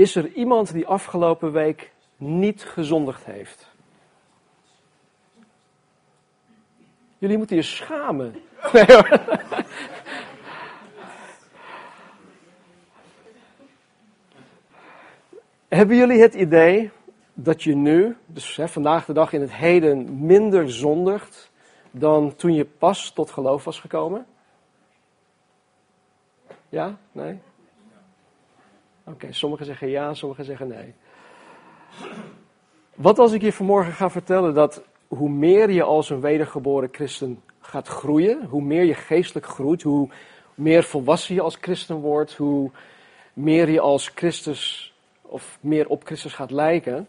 Is er iemand die afgelopen week niet gezondigd heeft? Jullie moeten je schamen. Nee, hoor. Hebben jullie het idee dat je nu, dus hè, vandaag de dag in het heden, minder zondigt dan toen je pas tot geloof was gekomen? Ja? Nee? Oké, sommigen zeggen ja, sommigen zeggen nee. Wat als ik je vanmorgen ga vertellen dat hoe meer je als een wedergeboren christen gaat groeien, hoe meer je geestelijk groeit, hoe meer volwassen je als christen wordt, hoe meer je als Christus of meer op Christus gaat lijken,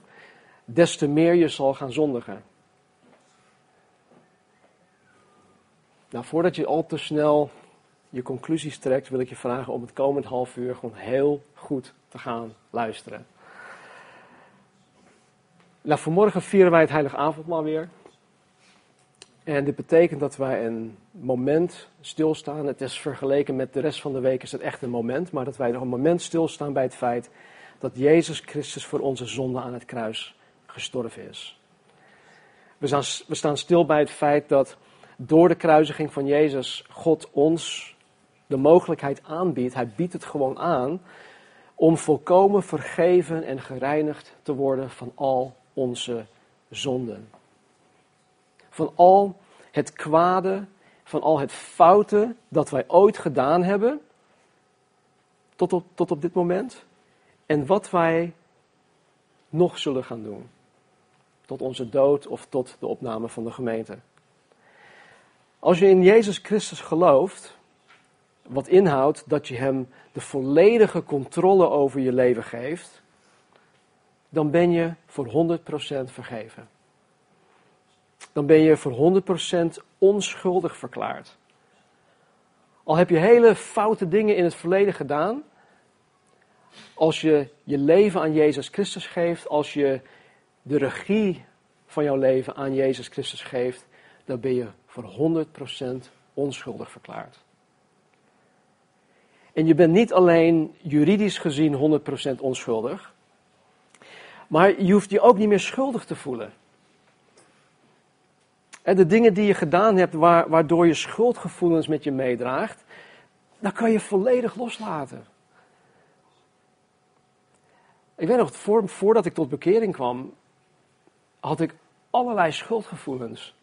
des te meer je zal gaan zondigen. Nou, voordat je al te snel je conclusies trekt, wil ik je vragen om het komend half uur gewoon heel goed te gaan luisteren. Nou, vanmorgen vieren wij het Heilige Avondmaal weer. En dit betekent dat wij een moment stilstaan. Het is vergeleken met de rest van de week is het echt een moment. Maar dat wij nog een moment stilstaan bij het feit dat Jezus Christus voor onze zonde aan het kruis gestorven is. We staan, we staan stil bij het feit dat door de kruisiging van Jezus God ons de mogelijkheid aanbiedt. Hij biedt het gewoon aan om volkomen vergeven en gereinigd te worden van al onze zonden. Van al het kwade, van al het foute dat wij ooit gedaan hebben, tot op, tot op dit moment, en wat wij nog zullen gaan doen. Tot onze dood of tot de opname van de gemeente. Als je in Jezus Christus gelooft, wat inhoudt dat je Hem de volledige controle over je leven geeft, dan ben je voor 100% vergeven. Dan ben je voor 100% onschuldig verklaard. Al heb je hele foute dingen in het verleden gedaan, als je je leven aan Jezus Christus geeft, als je de regie van jouw leven aan Jezus Christus geeft, dan ben je voor 100% onschuldig verklaard. En je bent niet alleen juridisch gezien 100% onschuldig, maar je hoeft je ook niet meer schuldig te voelen. En de dingen die je gedaan hebt waardoor je schuldgevoelens met je meedraagt, dan kan je volledig loslaten. Ik weet nog, voordat ik tot bekering kwam, had ik allerlei schuldgevoelens.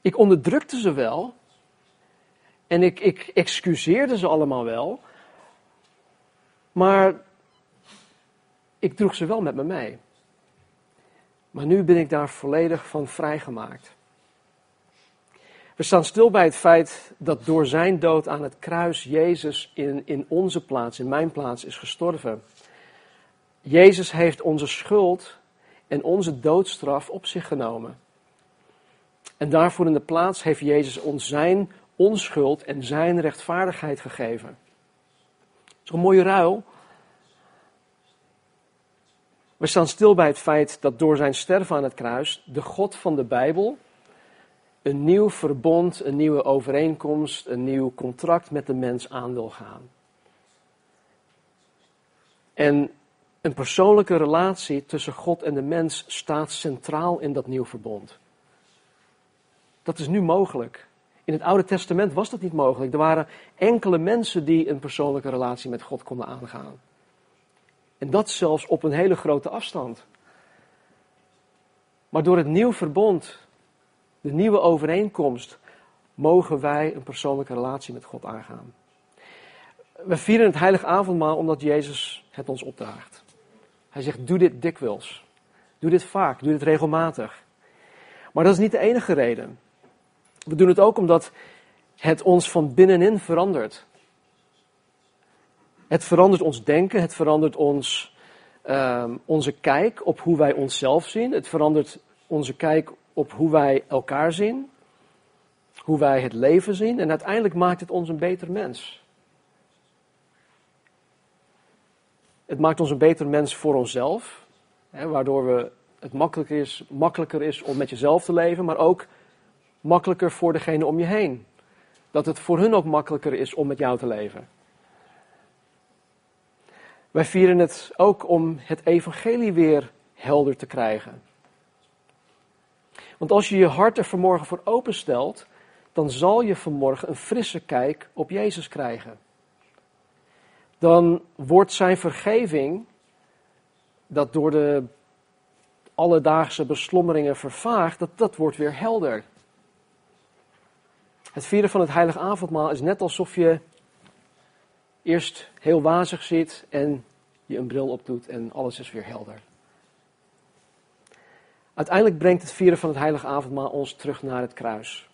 Ik onderdrukte ze wel. En ik, ik excuseerde ze allemaal wel. Maar ik droeg ze wel met me mee. Maar nu ben ik daar volledig van vrijgemaakt. We staan stil bij het feit dat door zijn dood aan het kruis Jezus in, in onze plaats, in mijn plaats, is gestorven. Jezus heeft onze schuld en onze doodstraf op zich genomen. En daarvoor in de plaats heeft Jezus ons zijn onschuld en zijn rechtvaardigheid gegeven. Dat is een mooie ruil. We staan stil bij het feit dat door zijn sterven aan het kruis de God van de Bijbel een nieuw verbond, een nieuwe overeenkomst, een nieuw contract met de mens aan wil gaan. En een persoonlijke relatie tussen God en de mens staat centraal in dat nieuw verbond. Dat is nu mogelijk. In het Oude Testament was dat niet mogelijk. Er waren enkele mensen die een persoonlijke relatie met God konden aangaan. En dat zelfs op een hele grote afstand. Maar door het nieuw verbond, de nieuwe overeenkomst, mogen wij een persoonlijke relatie met God aangaan. We vieren het heilige avondmaal omdat Jezus het ons opdraagt. Hij zegt, doe dit dikwijls. Doe dit vaak, doe dit regelmatig. Maar dat is niet de enige reden. We doen het ook omdat het ons van binnenin verandert. Het verandert ons denken, het verandert ons, uh, onze kijk op hoe wij onszelf zien. Het verandert onze kijk op hoe wij elkaar zien, hoe wij het leven zien en uiteindelijk maakt het ons een beter mens. Het maakt ons een beter mens voor onszelf, hè, waardoor we het makkelijker is, makkelijker is om met jezelf te leven, maar ook makkelijker voor degene om je heen. Dat het voor hun ook makkelijker is om met jou te leven. Wij vieren het ook om het evangelie weer helder te krijgen. Want als je je hart er vanmorgen voor openstelt, dan zal je vanmorgen een frisse kijk op Jezus krijgen. Dan wordt zijn vergeving, dat door de alledaagse beslommeringen vervaagt, dat, dat wordt weer helder. Het vieren van het heilige avondmaal is net alsof je eerst heel wazig zit en je een bril opdoet en alles is weer helder. Uiteindelijk brengt het vieren van het heilige avondmaal ons terug naar het kruis.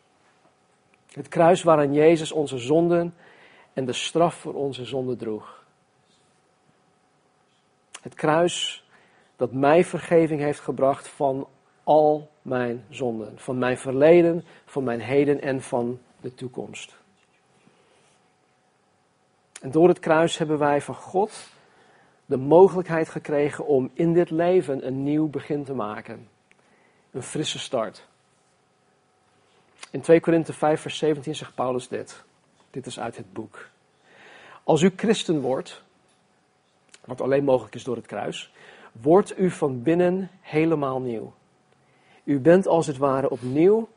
Het kruis waarin Jezus onze zonden en de straf voor onze zonden droeg. Het kruis dat mij vergeving heeft gebracht van al mijn zonden. Van mijn verleden, van mijn heden en van de toekomst. En door het kruis hebben wij van God de mogelijkheid gekregen om in dit leven een nieuw begin te maken. Een frisse start. In 2 Korinthe 5, vers 17 zegt Paulus dit. Dit is uit het boek. Als u christen wordt, wat alleen mogelijk is door het kruis, wordt u van binnen helemaal nieuw. U bent als het ware opnieuw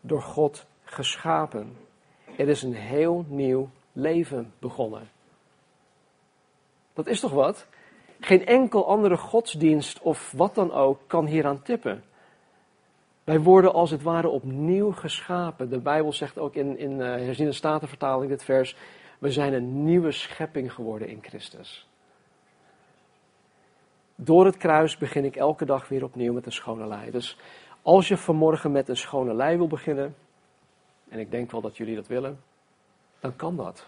door God geschapen. Er is een heel nieuw leven begonnen. Dat is toch wat? Geen enkel andere godsdienst of wat dan ook kan hieraan tippen. Wij worden als het ware opnieuw geschapen. De Bijbel zegt ook in, in uh, statenvertaling dit vers, we zijn een nieuwe schepping geworden in Christus. Door het kruis begin ik elke dag weer opnieuw met een schone lei. Dus als je vanmorgen met een schone lei wil beginnen, en ik denk wel dat jullie dat willen, dan kan dat.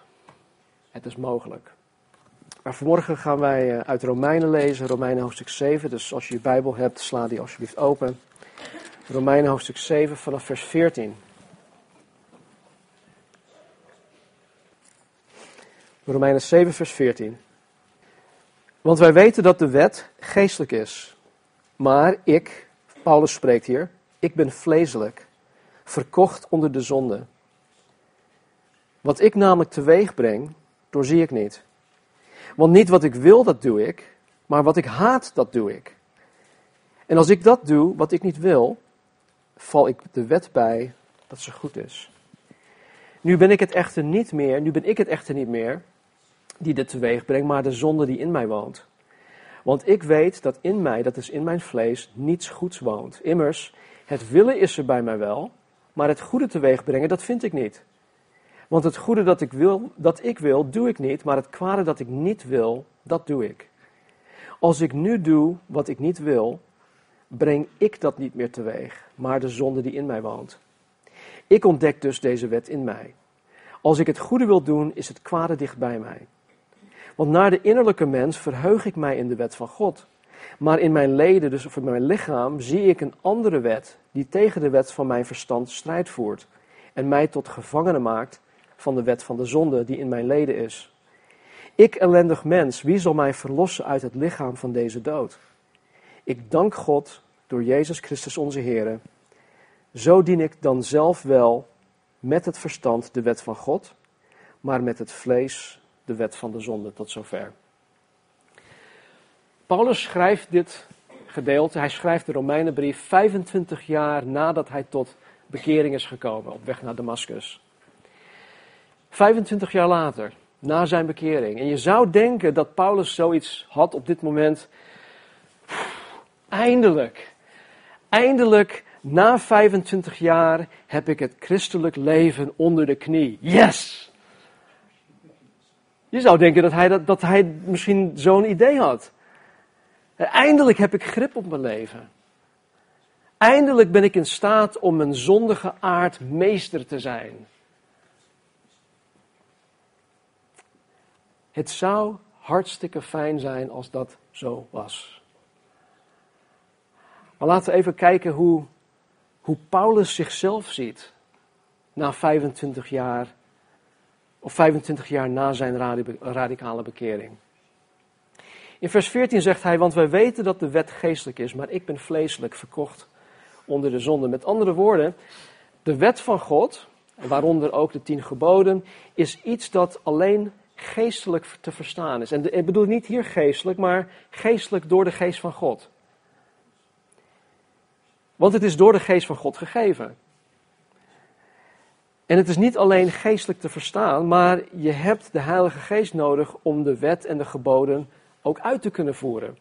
Het is mogelijk. Maar vanmorgen gaan wij eh, uit Romeinen lezen, Romeinen hoofdstuk 7. Dus als je je Bijbel hebt, sla die alsjeblieft open. Romeinen hoofdstuk 7 vanaf vers 14. Romeinen 7, vers 14. Want wij weten dat de wet geestelijk is. Maar ik, Paulus spreekt hier, ik ben vleeselijk, verkocht onder de zonde. Wat ik namelijk teweeg breng, doorzie ik niet. Want niet wat ik wil, dat doe ik, maar wat ik haat, dat doe ik. En als ik dat doe, wat ik niet wil, val ik de wet bij dat ze goed is. Nu ben ik het echter niet meer, nu ben ik het echter niet meer die dit teweeg brengt, maar de zonde die in mij woont. Want ik weet dat in mij, dat is in mijn vlees, niets goeds woont. Immers, het willen is er bij mij wel, maar het goede teweeg brengen, dat vind ik niet. Want het goede dat ik wil, dat ik wil, doe ik niet, maar het kwade dat ik niet wil, dat doe ik. Als ik nu doe wat ik niet wil, breng ik dat niet meer teweeg, maar de zonde die in mij woont. Ik ontdek dus deze wet in mij. Als ik het goede wil doen, is het kwade dicht bij mij. Want naar de innerlijke mens verheug ik mij in de wet van God. Maar in mijn leden, dus mijn lichaam, zie ik een andere wet die tegen de wet van mijn verstand strijd voert en mij tot gevangene maakt van de wet van de zonde die in mijn leden is. Ik ellendig mens, wie zal mij verlossen uit het lichaam van deze dood? Ik dank God door Jezus Christus onze Heer. Zo dien ik dan zelf wel met het verstand de wet van God, maar met het vlees de wet van de zonde. Tot zover. Paulus schrijft dit gedeelte, hij schrijft de Romeinenbrief 25 jaar nadat hij tot bekering is gekomen op weg naar Damascus. 25 jaar later, na zijn bekering. En je zou denken dat Paulus zoiets had op dit moment. Eindelijk, eindelijk, na 25 jaar heb ik het christelijk leven onder de knie. Yes! Je zou denken dat hij, dat, dat hij misschien zo'n idee had. Eindelijk heb ik grip op mijn leven. Eindelijk ben ik in staat om mijn zondige aard meester te zijn. Het zou hartstikke fijn zijn als dat zo was. Maar laten we even kijken hoe, hoe Paulus zichzelf ziet na 25 jaar, of 25 jaar na zijn radicale bekering. In vers 14 zegt hij, want wij weten dat de wet geestelijk is, maar ik ben vleeselijk verkocht onder de zonde. Met andere woorden, de wet van God, waaronder ook de tien geboden, is iets dat alleen geestelijk te verstaan is. En ik bedoel niet hier geestelijk, maar geestelijk door de geest van God. Want het is door de geest van God gegeven. En het is niet alleen geestelijk te verstaan, maar je hebt de Heilige Geest nodig om de wet en de geboden ook uit te kunnen voeren.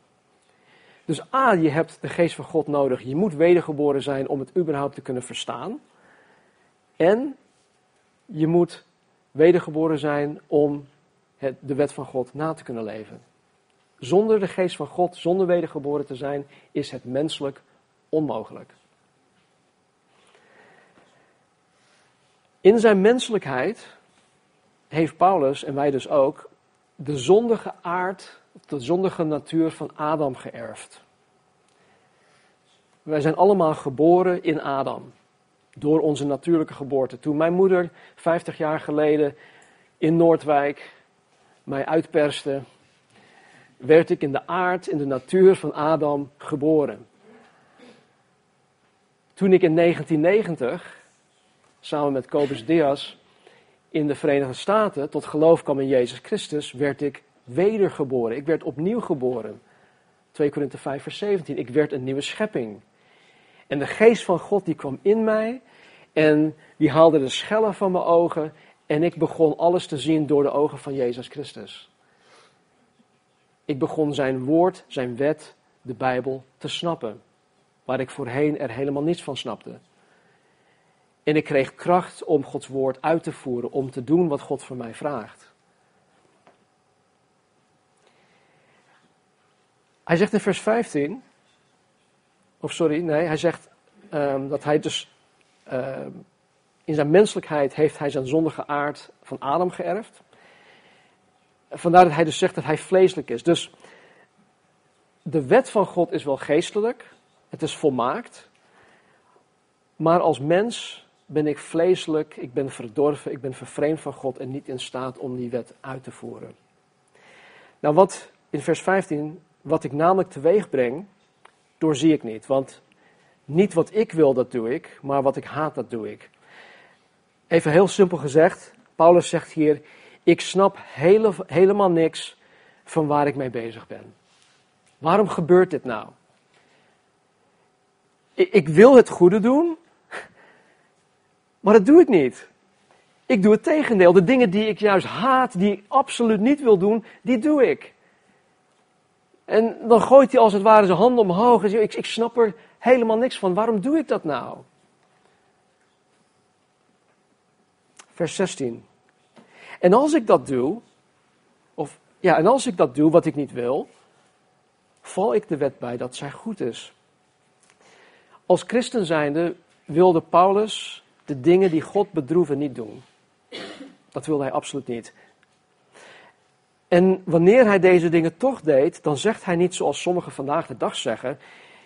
Dus A, je hebt de geest van God nodig. Je moet wedergeboren zijn om het überhaupt te kunnen verstaan. En je moet wedergeboren zijn om het, de wet van God na te kunnen leven. Zonder de geest van God, zonder wedergeboren te zijn, is het menselijk onmogelijk. In zijn menselijkheid heeft Paulus, en wij dus ook, de zondige aard, de zondige natuur van Adam geërfd. Wij zijn allemaal geboren in Adam, door onze natuurlijke geboorte. Toen mijn moeder 50 jaar geleden in Noordwijk mij uitperste, werd ik in de aard, in de natuur van Adam geboren. Toen ik in 1990 samen met Cobus Diaz in de Verenigde Staten tot geloof kwam in Jezus Christus, werd ik wedergeboren. Ik werd opnieuw geboren. 2 Korinthe 5 vers 17. Ik werd een nieuwe schepping. En de geest van God die kwam in mij en die haalde de schellen van mijn ogen en ik begon alles te zien door de ogen van Jezus Christus. Ik begon zijn woord, zijn wet, de Bijbel te snappen, waar ik voorheen er helemaal niets van snapte. En ik kreeg kracht om Gods woord uit te voeren, om te doen wat God van mij vraagt. Hij zegt in vers 15, of sorry, nee, hij zegt um, dat hij dus um, in zijn menselijkheid heeft hij zijn zondige aard van Adam geërfd. Vandaar dat hij dus zegt dat hij vleeselijk is. Dus de wet van God is wel geestelijk, het is volmaakt, maar als mens ben ik vleeselijk, ik ben verdorven, ik ben vervreemd van God en niet in staat om die wet uit te voeren. Nou, wat in vers 15, wat ik namelijk teweeg breng, doorzie ik niet. Want niet wat ik wil, dat doe ik, maar wat ik haat, dat doe ik. Even heel simpel gezegd, Paulus zegt hier, ik snap hele, helemaal niks van waar ik mee bezig ben. Waarom gebeurt dit nou? Ik, ik wil het goede doen, maar dat doe ik niet. Ik doe het tegendeel. De dingen die ik juist haat, die ik absoluut niet wil doen, die doe ik. En dan gooit hij als het ware zijn handen omhoog en zegt, ik, ik snap er helemaal niks van. Waarom doe ik dat nou? Vers 16. En als ik dat doe, of ja, en als ik dat doe wat ik niet wil, val ik de wet bij dat zij goed is. Als christen zijnde wilde Paulus de dingen die God bedroeven niet doen. Dat wilde hij absoluut niet. En wanneer hij deze dingen toch deed, dan zegt hij niet zoals sommigen vandaag de dag zeggen,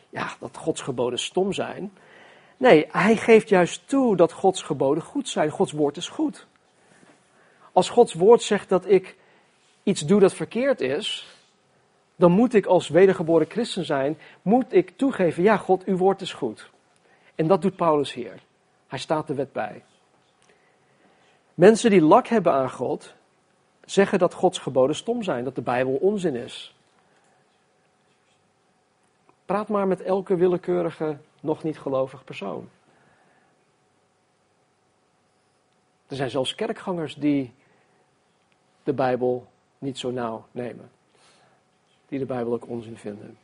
ja, dat Gods geboden stom zijn. Nee, hij geeft juist toe dat Gods geboden goed zijn. Gods woord is goed. Als Gods woord zegt dat ik iets doe dat verkeerd is, dan moet ik als wedergeboren christen zijn, moet ik toegeven, ja God, uw woord is goed. En dat doet Paulus hier. Hij staat de wet bij. Mensen die lak hebben aan God, zeggen dat Gods geboden stom zijn, dat de Bijbel onzin is. Praat maar met elke willekeurige, nog niet gelovig persoon. Er zijn zelfs kerkgangers die de Bijbel niet zo nauw nemen. Die de Bijbel ook onzin vinden.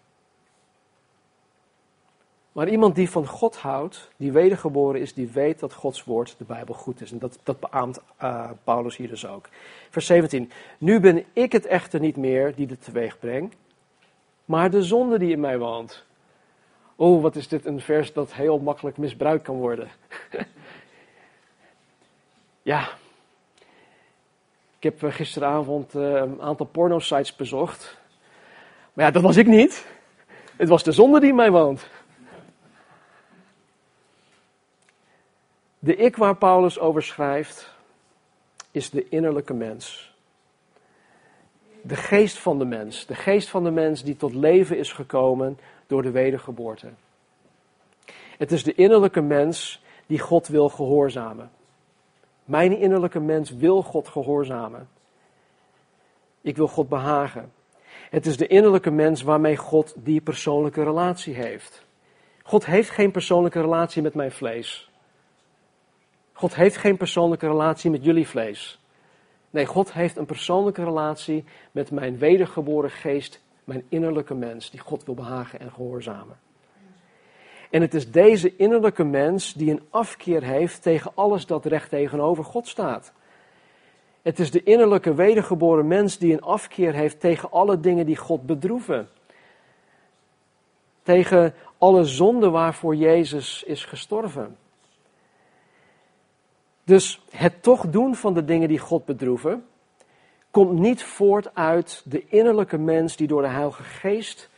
Maar iemand die van God houdt, die wedergeboren is, die weet dat Gods woord, de Bijbel, goed is. En dat, dat beaamt uh, Paulus hier dus ook. Vers 17. Nu ben ik het echter niet meer die dit teweeg breng, maar de zonde die in mij woont. Oh, wat is dit een vers dat heel makkelijk misbruikt kan worden. ja. Ik heb eh, gisteravond uh, een aantal porno-sites bezocht. Maar ja, dat was ik niet. Het was de zonde die in mij woont. De ik waar Paulus over schrijft, is de innerlijke mens. De geest van de mens. De geest van de mens die tot leven is gekomen door de wedergeboorte. Het is de innerlijke mens die God wil gehoorzamen. Mijn innerlijke mens wil God gehoorzamen. Ik wil God behagen. Het is de innerlijke mens waarmee God die persoonlijke relatie heeft. God heeft geen persoonlijke relatie met mijn vlees. God heeft geen persoonlijke relatie met jullie vlees. Nee, God heeft een persoonlijke relatie met mijn wedergeboren geest, mijn innerlijke mens, die God wil behagen en gehoorzamen. En het is deze innerlijke mens die een afkeer heeft tegen alles dat recht tegenover God staat. Het is de innerlijke wedergeboren mens die een afkeer heeft tegen alle dingen die God bedroeven. Tegen alle zonden waarvoor Jezus is gestorven. Dus het toch doen van de dingen die God bedroeven, komt niet voort uit de innerlijke mens die door de Heilige Geest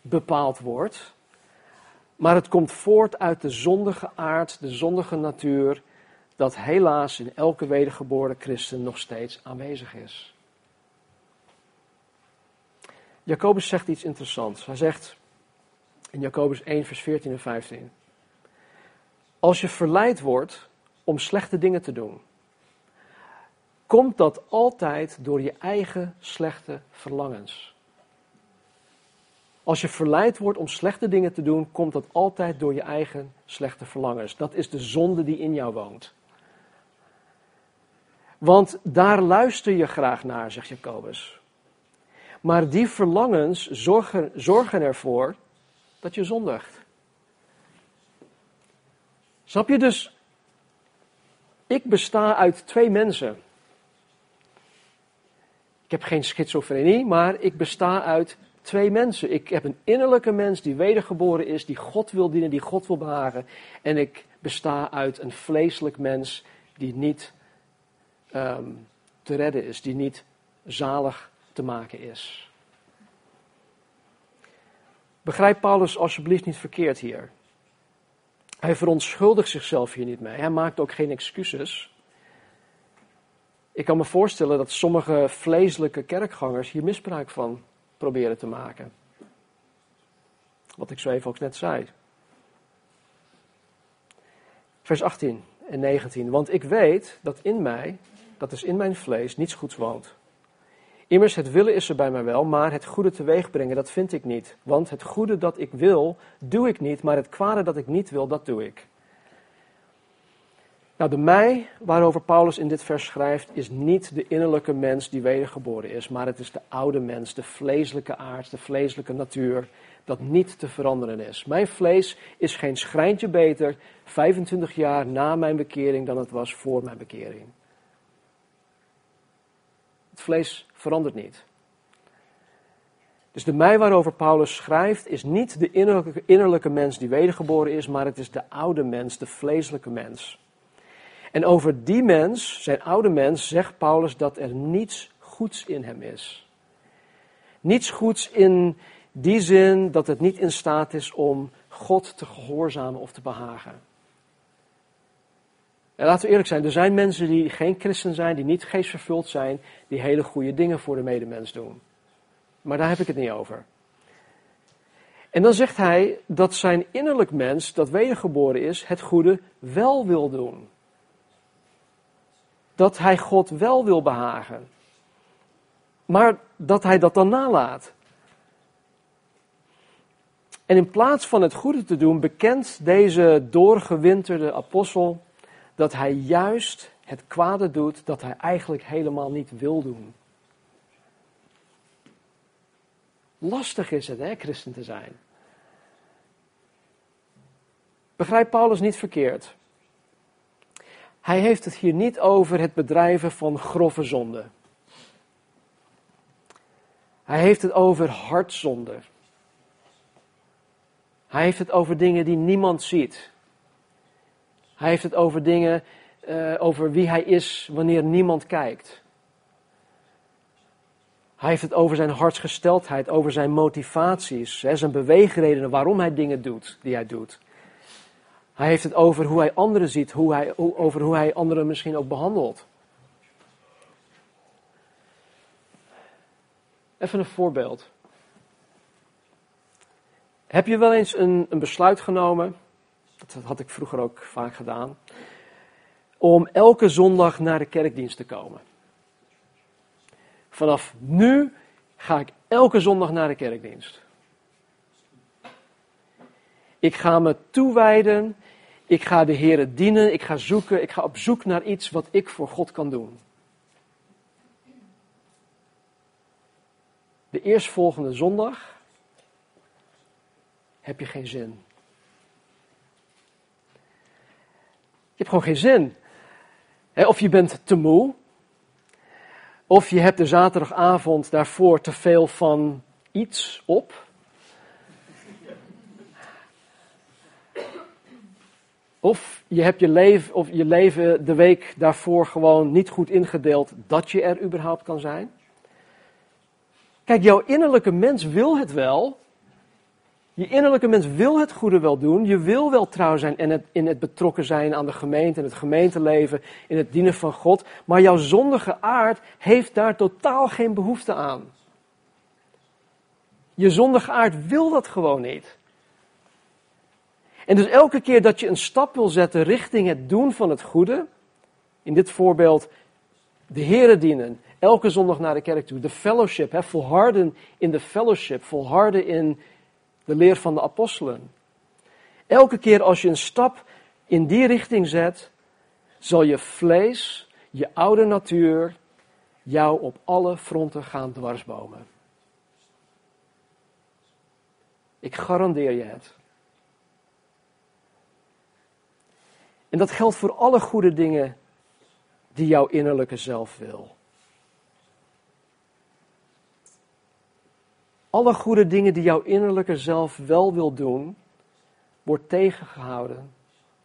bepaald wordt, maar het komt voort uit de zondige aard, de zondige natuur, dat helaas in elke wedergeboren christen nog steeds aanwezig is. Jacobus zegt iets interessants. Hij zegt in Jacobus 1, vers 14 en 15: Als je verleid wordt om slechte dingen te doen, komt dat altijd door je eigen slechte verlangens. Als je verleid wordt om slechte dingen te doen, komt dat altijd door je eigen slechte verlangens. Dat is de zonde die in jou woont. Want daar luister je graag naar, zegt Jacobus. Maar die verlangens zorgen, zorgen ervoor dat je zondigt. Snap je dus? Ik besta uit twee mensen. Ik heb geen schizofrenie, maar ik besta uit twee mensen. Ik heb een innerlijke mens die wedergeboren is, die God wil dienen, die God wil behagen. En ik besta uit een vleeselijk mens die niet um, te redden is, die niet zalig te maken is. Begrijp Paulus alsjeblieft niet verkeerd hier. Hij verontschuldigt zichzelf hier niet mee. Hij maakt ook geen excuses. Ik kan me voorstellen dat sommige vleeselijke kerkgangers hier misbruik van proberen te maken. Wat ik zo even ook net zei. Vers 18 en 19. Want ik weet dat in mij, dat is in mijn vlees, niets goeds woont. Immers, het willen is er bij mij wel, maar het goede teweeg brengen, dat vind ik niet. Want het goede dat ik wil, doe ik niet, maar het kwade dat ik niet wil, dat doe ik. Nou, de mij waarover Paulus in dit vers schrijft, is niet de innerlijke mens die wedergeboren is, maar het is de oude mens, de vleeselijke aard, de vleeselijke natuur, dat niet te veranderen is. Mijn vlees is geen schrijntje beter 25 jaar na mijn bekering dan het was voor mijn bekering. Het vlees verandert niet. Dus de mij waarover Paulus schrijft is niet de innerlijke, innerlijke mens die wedergeboren is, maar het is de oude mens, de vleeselijke mens. En over die mens, zijn oude mens, zegt Paulus dat er niets goeds in hem is. Niets goeds in die zin dat het niet in staat is om God te gehoorzamen of te behagen. En laten we eerlijk zijn, er zijn mensen die geen christen zijn, die niet geestvervuld zijn, die hele goede dingen voor de medemens doen. Maar daar heb ik het niet over. En dan zegt hij dat zijn innerlijk mens, dat wedergeboren is, het goede wel wil doen. Dat hij God wel wil behagen. Maar dat hij dat dan nalaat. En in plaats van het goede te doen, bekent deze doorgewinterde apostel dat hij juist het kwade doet dat hij eigenlijk helemaal niet wil doen. Lastig is het, hè, christen te zijn. Begrijp Paulus niet verkeerd. Hij heeft het hier niet over het bedrijven van grove zonde. Hij heeft het over hartzonde. Hij heeft het over dingen die niemand ziet. Hij heeft het over dingen, uh, over wie hij is wanneer niemand kijkt. Hij heeft het over zijn hartsgesteldheid, over zijn motivaties, hè, zijn beweegredenen waarom hij dingen doet die hij doet. Hij heeft het over hoe hij anderen ziet, hoe hij, over hoe hij anderen misschien ook behandelt. Even een voorbeeld. Heb je wel eens een, een besluit genomen dat had ik vroeger ook vaak gedaan. Om elke zondag naar de kerkdienst te komen. vanaf nu ga ik elke zondag naar de kerkdienst. Ik ga me toewijden. Ik ga de Heer dienen. Ik ga zoeken. Ik ga op zoek naar iets wat ik voor God kan doen. De eerstvolgende zondag heb je geen zin. Hebt gewoon geen zin. Of je bent te moe. Of je hebt de zaterdagavond daarvoor te veel van iets op. Of je hebt je leven, of je leven de week daarvoor gewoon niet goed ingedeeld dat je er überhaupt kan zijn. Kijk, jouw innerlijke mens wil het wel. Je innerlijke mens wil het goede wel doen. Je wil wel trouw zijn en het, in het betrokken zijn aan de gemeente, in het gemeenteleven, in het dienen van God. Maar jouw zondige aard heeft daar totaal geen behoefte aan. Je zondige aard wil dat gewoon niet. En dus elke keer dat je een stap wil zetten richting het doen van het goede, in dit voorbeeld de Here dienen, elke zondag naar de kerk toe, de fellowship, hè, volharden in de fellowship, volharden in de leer van de apostelen. Elke keer als je een stap in die richting zet, zal je vlees, je oude natuur, jou op alle fronten gaan dwarsbomen. Ik garandeer je het. En dat geldt voor alle goede dingen die jouw innerlijke zelf wil. Alle goede dingen die jouw innerlijke zelf wel wil doen, wordt tegengehouden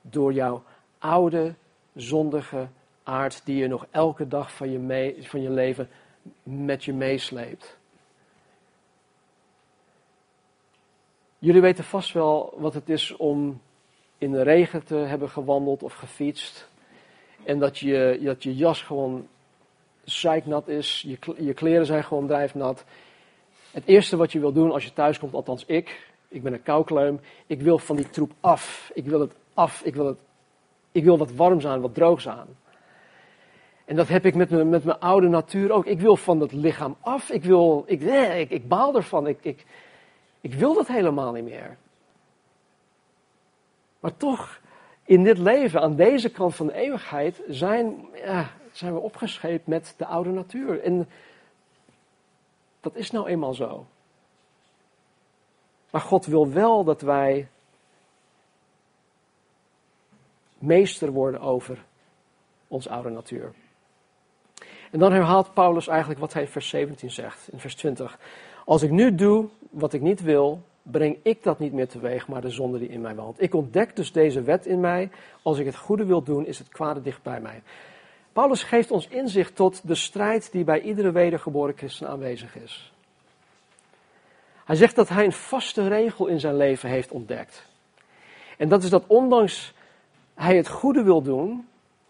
door jouw oude, zondige aard die je nog elke dag van je, van je leven met je meesleept. Jullie weten vast wel wat het is om in de regen te hebben gewandeld of gefietst. En dat je, dat je jas gewoon zeiknat is, je, je kleren zijn gewoon drijfnat. Het eerste wat je wil doen als je thuis komt, althans ik, ik ben een koukleum, ik wil van die troep af. Ik wil het af, ik wil, het, ik wil wat warms aan, wat droogs aan. En dat heb ik met, mijn, met mijn oude natuur ook. Ik wil van dat lichaam af. Ik, wil, ik, nee, ik, ik baal ervan. Ik, ik, ik wil dat helemaal niet meer. Maar toch, in dit leven, aan deze kant van de eeuwigheid, zijn, ja, zijn we opgescheept met de oude natuur. En dat is nou eenmaal zo. Maar God wil wel dat wij meester worden over ons oude natuur. En dan herhaalt Paulus eigenlijk wat hij in vers 17 zegt, in vers 20. Als ik nu doe wat ik niet wil, breng ik dat niet meer teweeg, maar de zonde die in mij woont. Ik ontdek dus deze wet in mij. Als ik het goede wil doen, is het kwade dicht bij mij. Paulus geeft ons inzicht tot de strijd die bij iedere wedergeboren christen aanwezig is. Hij zegt dat hij een vaste regel in zijn leven heeft ontdekt. En dat is dat ondanks hij het goede wil doen,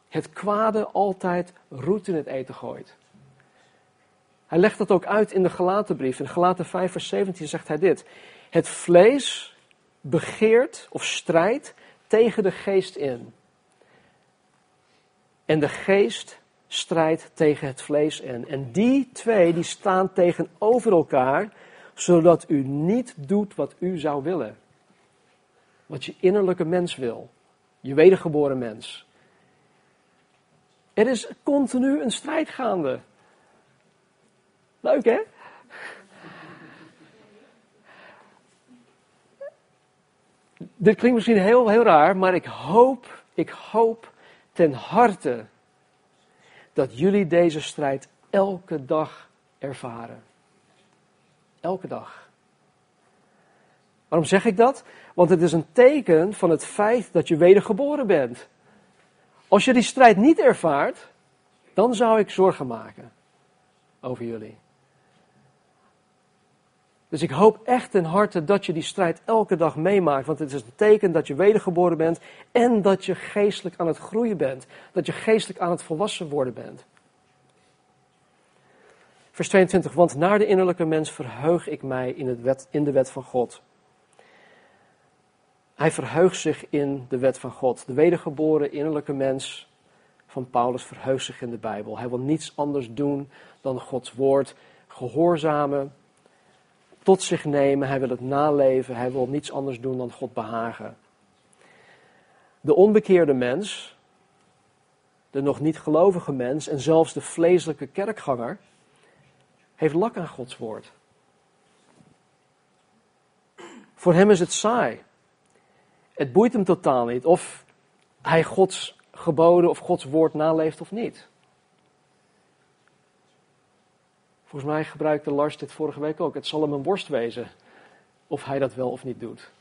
het kwade altijd roet in het eten gooit. Hij legt dat ook uit in de Galatenbrief. In Galaten 5 vers 17 zegt hij dit. Het vlees begeert of strijdt tegen de geest in. En de geest strijdt tegen het vlees in. En die twee die staan tegenover elkaar, zodat u niet doet wat u zou willen. Wat je innerlijke mens wil. Je wedergeboren mens. Er is continu een strijd gaande. Leuk hè? Dit klinkt misschien heel, heel raar, maar ik hoop, ik hoop ten harte dat jullie deze strijd elke dag ervaren. Elke dag. Waarom zeg ik dat? Want het is een teken van het feit dat je wedergeboren bent. Als je die strijd niet ervaart, dan zou ik zorgen maken over jullie. Dus ik hoop echt in harte dat je die strijd elke dag meemaakt. Want het is een teken dat je wedergeboren bent en dat je geestelijk aan het groeien bent. Dat je geestelijk aan het volwassen worden bent. Vers 22, want naar de innerlijke mens verheug ik mij in, het wet, in de wet van God. Hij verheugt zich in de wet van God. De wedergeboren innerlijke mens van Paulus verheugt zich in de Bijbel. Hij wil niets anders doen dan Gods woord gehoorzamen, tot zich nemen. Hij wil het naleven. Hij wil niets anders doen dan God behagen. De onbekeerde mens, de nog niet gelovige mens en zelfs de vleeselijke kerkganger heeft lak aan Gods woord. Voor hem is het saai. Het boeit hem totaal niet of hij Gods geboden of Gods woord naleeft of niet. Volgens mij gebruikte Lars dit vorige week ook. Het zal hem een worst wezen of hij dat wel of niet doet.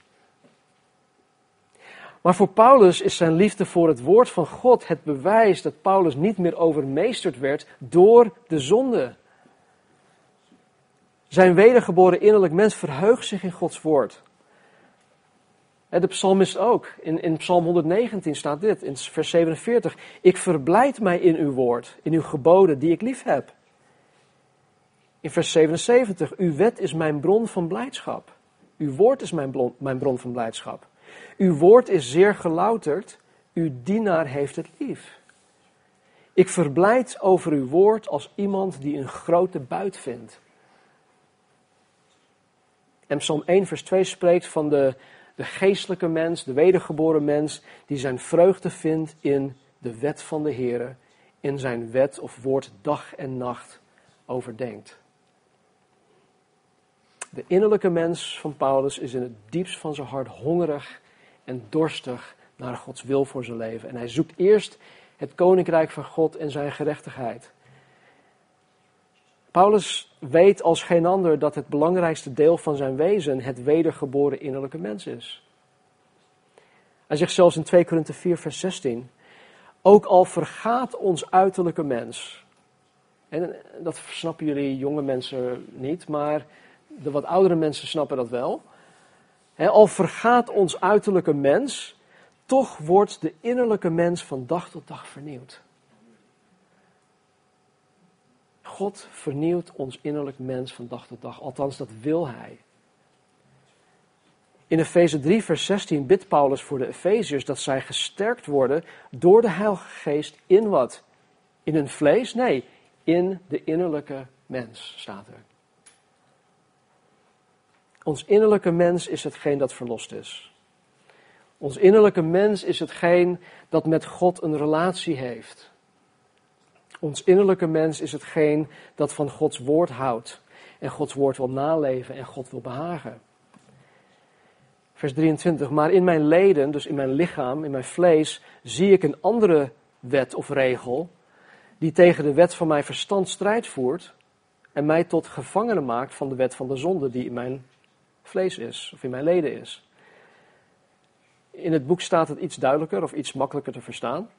Maar voor Paulus is zijn liefde voor het woord van God het bewijs dat Paulus niet meer overmeesterd werd door de zonde. Zijn wedergeboren innerlijk mens verheugt zich in Gods woord. De psalmist ook. In, in Psalm 119 staat dit, in vers 47. Ik verblijd mij in uw woord, in uw geboden die ik lief heb. In vers 77. Uw wet is mijn bron van blijdschap. Uw woord is mijn bron, mijn bron van blijdschap. Uw woord is zeer gelouterd. Uw dienaar heeft het lief. Ik verblijd over uw woord als iemand die een grote buit vindt. En Psalm 1, vers 2 spreekt van de, de geestelijke mens, de wedergeboren mens, die zijn vreugde vindt in de wet van de Heer, in zijn wet of woord dag en nacht overdenkt. De innerlijke mens van Paulus is in het diepst van zijn hart hongerig en dorstig naar Gods wil voor zijn leven. En hij zoekt eerst het koninkrijk van God en zijn gerechtigheid. Paulus weet als geen ander dat het belangrijkste deel van zijn wezen het wedergeboren innerlijke mens is. Hij zegt zelfs in 2 Korinthe 4, vers 16: Ook al vergaat ons uiterlijke mens. En dat snappen jullie jonge mensen niet, maar de wat oudere mensen snappen dat wel. al vergaat ons uiterlijke mens, toch wordt de innerlijke mens van dag tot dag vernieuwd. God vernieuwt ons innerlijk mens van dag tot dag. Althans, dat wil Hij. In Efeze 3, vers 16 bidt Paulus voor de Efeziërs dat zij gesterkt worden door de Heilige Geest in wat? In hun vlees? Nee, in de innerlijke mens staat er. Ons innerlijke mens is hetgeen dat verlost is. Ons innerlijke mens is hetgeen dat met God een relatie heeft. Ons innerlijke mens is hetgeen dat van Gods woord houdt en Gods woord wil naleven en God wil behagen. Vers 23, maar in mijn leden, dus in mijn lichaam, in mijn vlees, zie ik een andere wet of regel die tegen de wet van mijn verstand strijd voert en mij tot gevangene maakt van de wet van de zonde die in mijn vlees is, of in mijn leden is. In het boek staat het iets duidelijker of iets makkelijker te verstaan.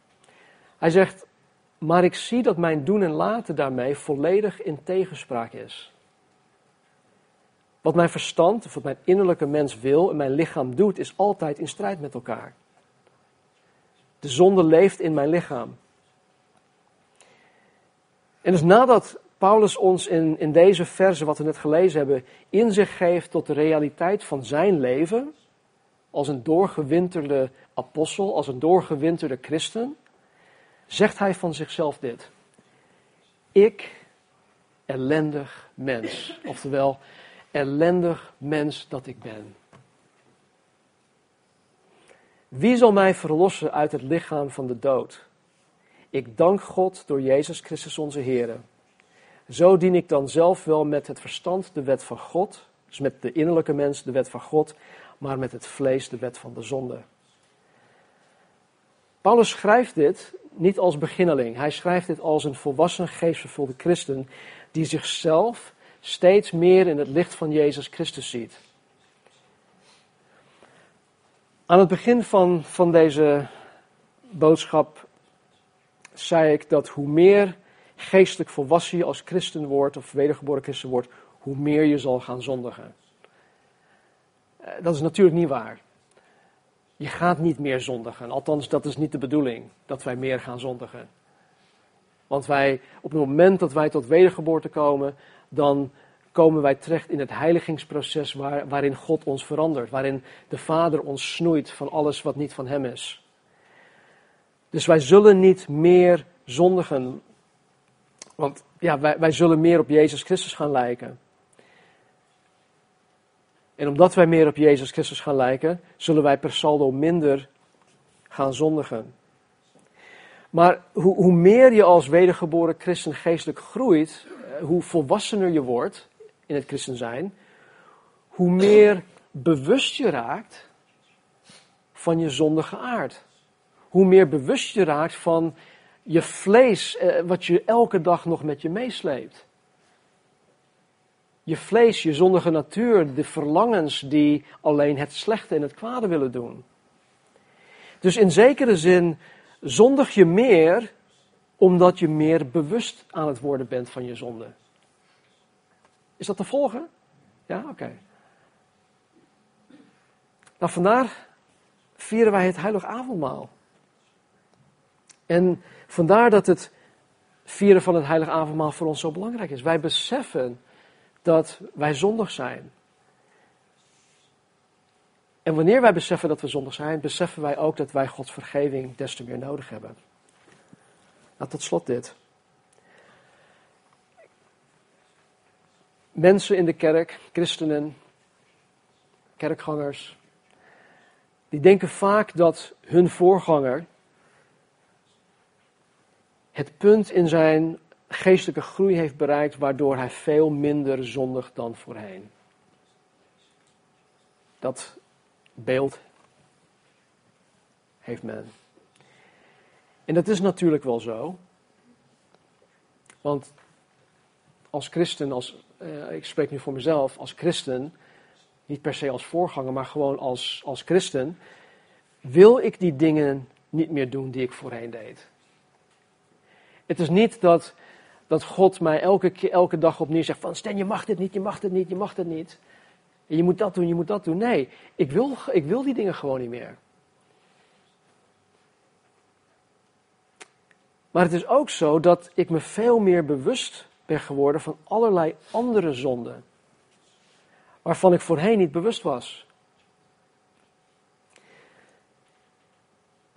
Hij zegt, maar ik zie dat mijn doen en laten daarmee volledig in tegenspraak is. Wat mijn verstand, of wat mijn innerlijke mens wil en mijn lichaam doet, is altijd in strijd met elkaar. De zonde leeft in mijn lichaam. En dus nadat Paulus ons in, in deze verse, wat we net gelezen hebben, inzicht geeft tot de realiteit van zijn leven, als een doorgewinterde apostel, als een doorgewinterde christen, zegt hij van zichzelf dit. Ik, ellendig mens. Oftewel, ellendig mens dat ik ben. Wie zal mij verlossen uit het lichaam van de dood? Ik dank God door Jezus Christus onze Heer. Zo dien ik dan zelf wel met het verstand de wet van God, dus met de innerlijke mens de wet van God, maar met het vlees de wet van de zonde. Paulus schrijft dit niet als beginneling. Hij schrijft dit als een volwassen, geestvervulde christen die zichzelf steeds meer in het licht van Jezus Christus ziet. Aan het begin van, van deze boodschap zei ik dat hoe meer geestelijk volwassen je als christen wordt of wedergeboren christen wordt, hoe meer je zal gaan zondigen. Eh, dat is natuurlijk niet waar. Je gaat niet meer zondigen. Althans, dat is niet de bedoeling, dat wij meer gaan zondigen. Want wij, op het moment dat wij tot wedergeboorte komen, dan komen wij terecht in het heiligingsproces waar, waarin God ons verandert. Waarin de Vader ons snoeit van alles wat niet van Hem is. Dus wij zullen niet meer zondigen. Want ja, wij, wij zullen meer op Jezus Christus gaan lijken. En omdat wij meer op Jezus Christus gaan lijken, zullen wij per saldo minder gaan zondigen. Maar hoe, hoe meer je als wedergeboren christen geestelijk groeit, eh, hoe volwassener je wordt in het christen zijn, hoe meer bewust je raakt van je zondige aard. Hoe meer bewust je raakt van je vlees, eh, wat je elke dag nog met je meesleept. Je vlees, je zondige natuur, de verlangens die alleen het slechte en het kwade willen doen. Dus in zekere zin zondig je meer omdat je meer bewust aan het worden bent van je zonde. Is dat te volgen? Ja, oké. Nou, vandaar vieren wij het heilig avondmaal. En vandaar dat het vieren van het heilig avondmaal voor ons zo belangrijk is. Wij beseffen dat wij zondig zijn. En wanneer wij beseffen dat we zondig zijn, beseffen wij ook dat wij Gods vergeving des te meer nodig hebben. Nou, tot slot dit. Mensen in de kerk, christenen, kerkgangers, die denken vaak dat hun voorganger het punt in zijn geestelijke groei heeft bereikt waardoor hij veel minder zondigt dan voorheen. Dat beeld heeft men. En dat is natuurlijk wel zo. Want als christen, als, uh, ik spreek nu voor mezelf, als christen, niet per se als voorganger, maar gewoon als, als christen, wil ik die dingen niet meer doen die ik voorheen deed. Het is niet dat, dat God mij elke, elke dag opnieuw zegt van Stan, je mag dit niet, je mag dit niet, je mag dit niet. Je moet dat doen, je moet dat doen. Nee, ik wil, ik wil die dingen gewoon niet meer. Maar het is ook zo dat ik me veel meer bewust ben geworden van allerlei andere zonden. Waarvan ik voorheen niet bewust was.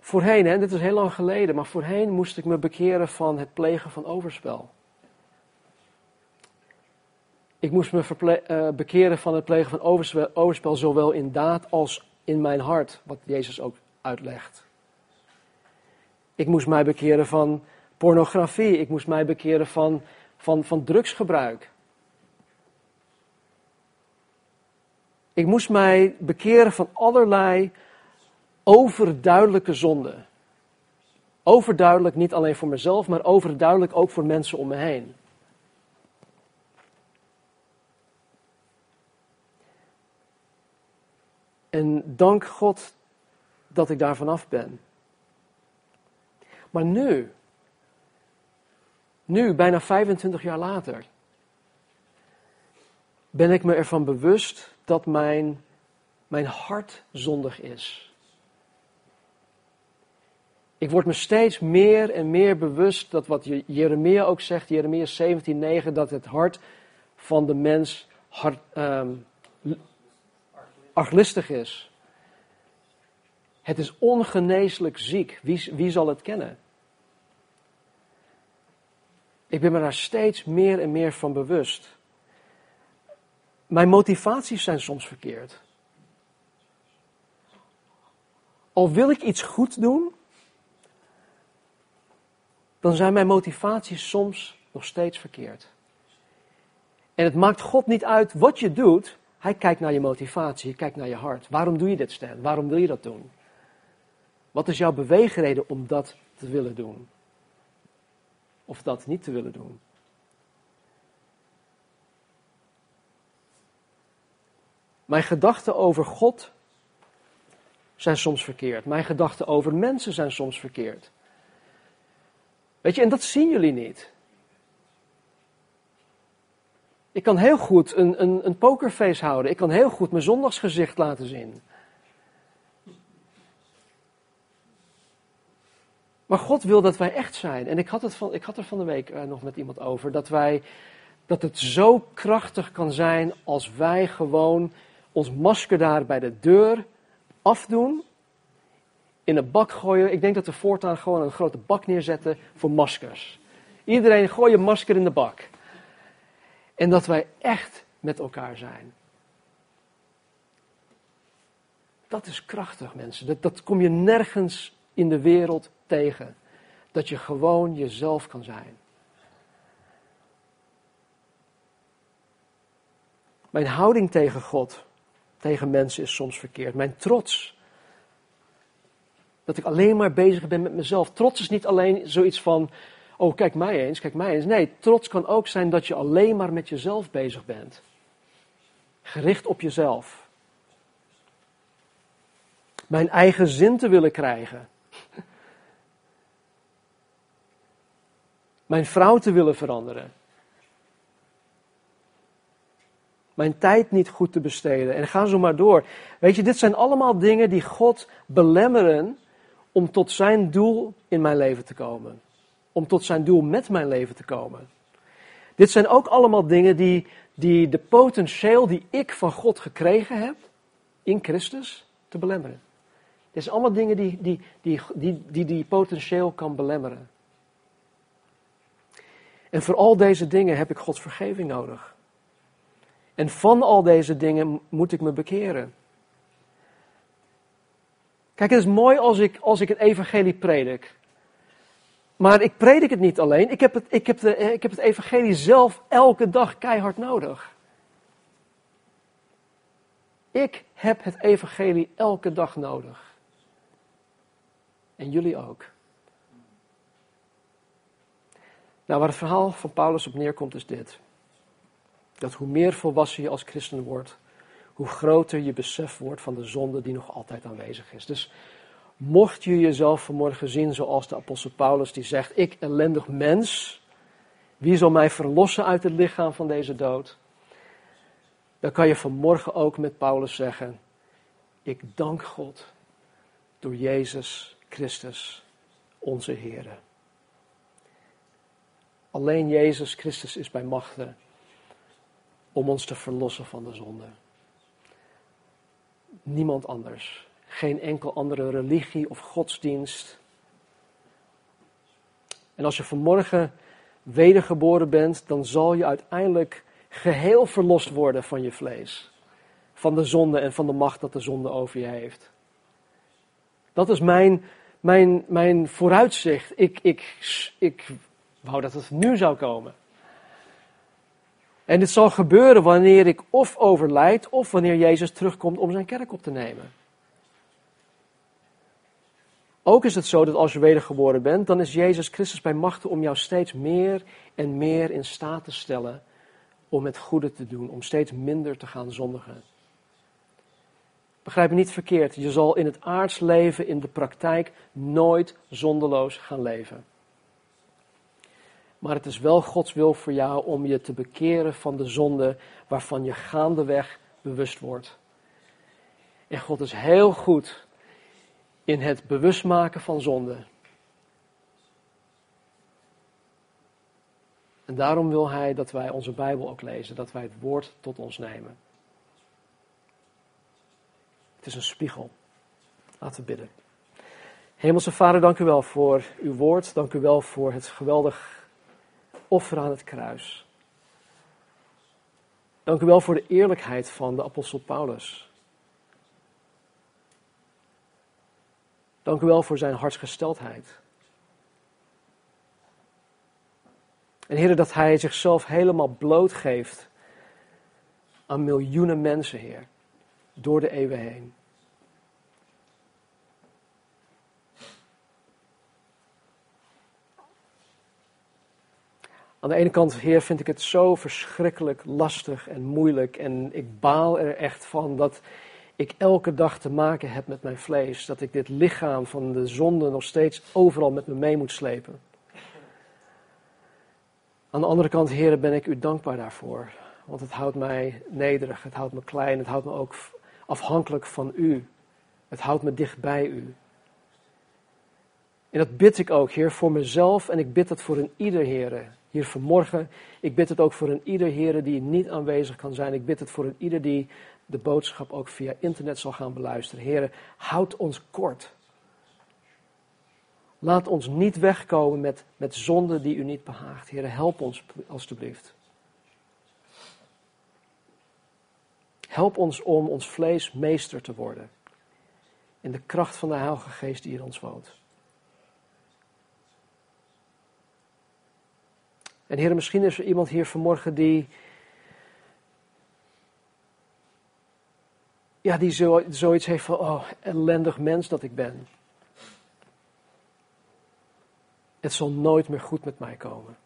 Voorheen, hè, dit is heel lang geleden, maar voorheen moest ik me bekeren van het plegen van overspel. Ik moest me uh, bekeren van het plegen van overspel, overspel, zowel in daad als in mijn hart, wat Jezus ook uitlegt. Ik moest mij bekeren van pornografie, ik moest mij bekeren van, van, van drugsgebruik. Ik moest mij bekeren van allerlei overduidelijke zonden. Overduidelijk niet alleen voor mezelf, maar overduidelijk ook voor mensen om me heen. En dank God dat ik daar vanaf ben. Maar nu, nu, bijna 25 jaar later, ben ik me ervan bewust dat mijn, mijn hart zondig is. Ik word me steeds meer en meer bewust dat wat Jeremia ook zegt, Jeremia 17:9, dat het hart van de mens hart, um, arglistig is. Het is ongeneeslijk ziek. Wie, wie zal het kennen? Ik ben me daar steeds meer en meer van bewust. Mijn motivaties zijn soms verkeerd. Al wil ik iets goed doen, dan zijn mijn motivaties soms nog steeds verkeerd. En het maakt God niet uit wat je doet, hij kijkt naar je motivatie, hij kijkt naar je hart. Waarom doe je dit, Stan? Waarom wil je dat doen? Wat is jouw beweegreden om dat te willen doen? Of dat niet te willen doen? Mijn gedachten over God zijn soms verkeerd. Mijn gedachten over mensen zijn soms verkeerd. Weet je, en dat zien jullie niet. Ik kan heel goed een, een, een pokerface houden. Ik kan heel goed mijn zondagsgezicht laten zien. Maar God wil dat wij echt zijn. En ik had, het van, ik had er van de week uh, nog met iemand over. Dat, wij, dat het zo krachtig kan zijn als wij gewoon ons masker daar bij de deur afdoen. In een bak gooien. Ik denk dat we voortaan gewoon een grote bak neerzetten voor maskers. Iedereen gooi je masker in de bak. En dat wij echt met elkaar zijn. Dat is krachtig, mensen. Dat, dat kom je nergens in de wereld tegen. Dat je gewoon jezelf kan zijn. Mijn houding tegen God, tegen mensen is soms verkeerd. Mijn trots. Dat ik alleen maar bezig ben met mezelf. Trots is niet alleen zoiets van, oh kijk mij eens, kijk mij eens. Nee, trots kan ook zijn dat je alleen maar met jezelf bezig bent. Gericht op jezelf. Mijn eigen zin te willen krijgen. Mijn vrouw te willen veranderen. Mijn tijd niet goed te besteden. En ga zo maar door. Weet je, dit zijn allemaal dingen die God belemmeren om tot zijn doel in mijn leven te komen. Om tot zijn doel met mijn leven te komen. Dit zijn ook allemaal dingen die, die de potentieel die ik van God gekregen heb in Christus te belemmeren. Dit zijn allemaal dingen die die, die, die, die, die potentieel kan belemmeren. En voor al deze dingen heb ik Gods vergeving nodig. En van al deze dingen moet ik me bekeren. Kijk, het is mooi als ik, als ik het evangelie predik. Maar ik predik het niet alleen. Ik heb het, ik, heb de, ik heb het evangelie zelf elke dag keihard nodig. Ik heb het evangelie elke dag nodig. En jullie ook. Nou, waar het verhaal van Paulus op neerkomt is dit. Dat hoe meer volwassen je als christen wordt, hoe groter je besef wordt van de zonde die nog altijd aanwezig is. Dus mocht je jezelf vanmorgen zien zoals de apostel Paulus die zegt, ik ellendig mens, wie zal mij verlossen uit het lichaam van deze dood? Dan kan je vanmorgen ook met Paulus zeggen, ik dank God door Jezus Christus, onze Heer. Alleen Jezus Christus is bij machten om ons te verlossen van de zonde. Niemand anders. Geen enkel andere religie of godsdienst. En als je vanmorgen wedergeboren bent, dan zal je uiteindelijk geheel verlost worden van je vlees. Van de zonde en van de macht dat de zonde over je heeft. Dat is mijn, mijn, mijn vooruitzicht. Ik, ik, ik wou dat het nu zou komen. En dit zal gebeuren wanneer ik of overlijd of wanneer Jezus terugkomt om zijn kerk op te nemen. Ook is het zo dat als je wedergeboren bent, dan is Jezus Christus bij machten om jou steeds meer en meer in staat te stellen om het goede te doen, om steeds minder te gaan zondigen. Begrijp me niet verkeerd, je zal in het aards leven, in de praktijk, nooit zondeloos gaan leven. Maar het is wel Gods wil voor jou om je te bekeren van de zonde waarvan je gaandeweg bewust wordt. En God is heel goed in het bewustmaken van zonde. En daarom wil Hij dat wij onze Bijbel ook lezen, dat wij het woord tot ons nemen. Het is een spiegel. Laten we bidden. Hemelse Vader, dank u wel voor uw woord. Dank u wel voor het geweldig offer aan het kruis. Dank u wel voor de eerlijkheid van de apostel Paulus. Dank u wel voor zijn hartsgesteldheid. En Heer, dat hij zichzelf helemaal blootgeeft aan miljoenen mensen, Heer, door de eeuwen heen. Aan de ene kant, Heer, vind ik het zo verschrikkelijk lastig en moeilijk. En ik baal er echt van dat ik elke dag te maken heb met mijn vlees. Dat ik dit lichaam van de zonde nog steeds overal met me mee moet slepen. Aan de andere kant, Heer, ben ik u dankbaar daarvoor. Want het houdt mij nederig, het houdt me klein, het houdt me ook afhankelijk van u. Het houdt me dicht bij u. En dat bid ik ook, Heer, voor mezelf en ik bid dat voor een ieder, Heer hier vanmorgen. Ik bid het ook voor een ieder Heer die niet aanwezig kan zijn. Ik bid het voor een ieder die de boodschap ook via internet zal gaan beluisteren. Heren, houd ons kort. Laat ons niet wegkomen met, met zonde die u niet behaagt. Heer, help ons alstublieft. Help ons om ons vlees meester te worden. In de kracht van de Heilige Geest die in ons woont. En Heer, misschien is er iemand hier vanmorgen die. Ja, die zo, zoiets heeft van: oh, ellendig mens dat ik ben. Het zal nooit meer goed met mij komen.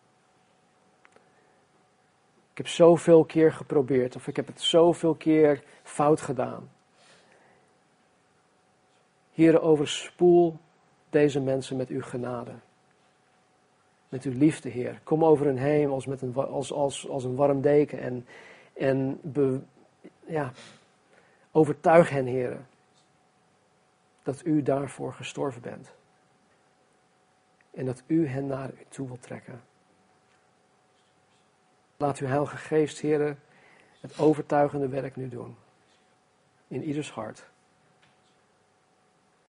Ik heb zoveel keer geprobeerd, of ik heb het zoveel keer fout gedaan. Heer, overspoel deze mensen met uw genade. Met uw liefde, Heer. Kom over hun heen als, met een, als, als, als een warm deken. En, en ja, overtuig hen, Heer, dat u daarvoor gestorven bent. En dat u hen naar u toe wilt trekken. Laat uw Heilige Geest, Heer, het overtuigende werk nu doen. In ieders hart.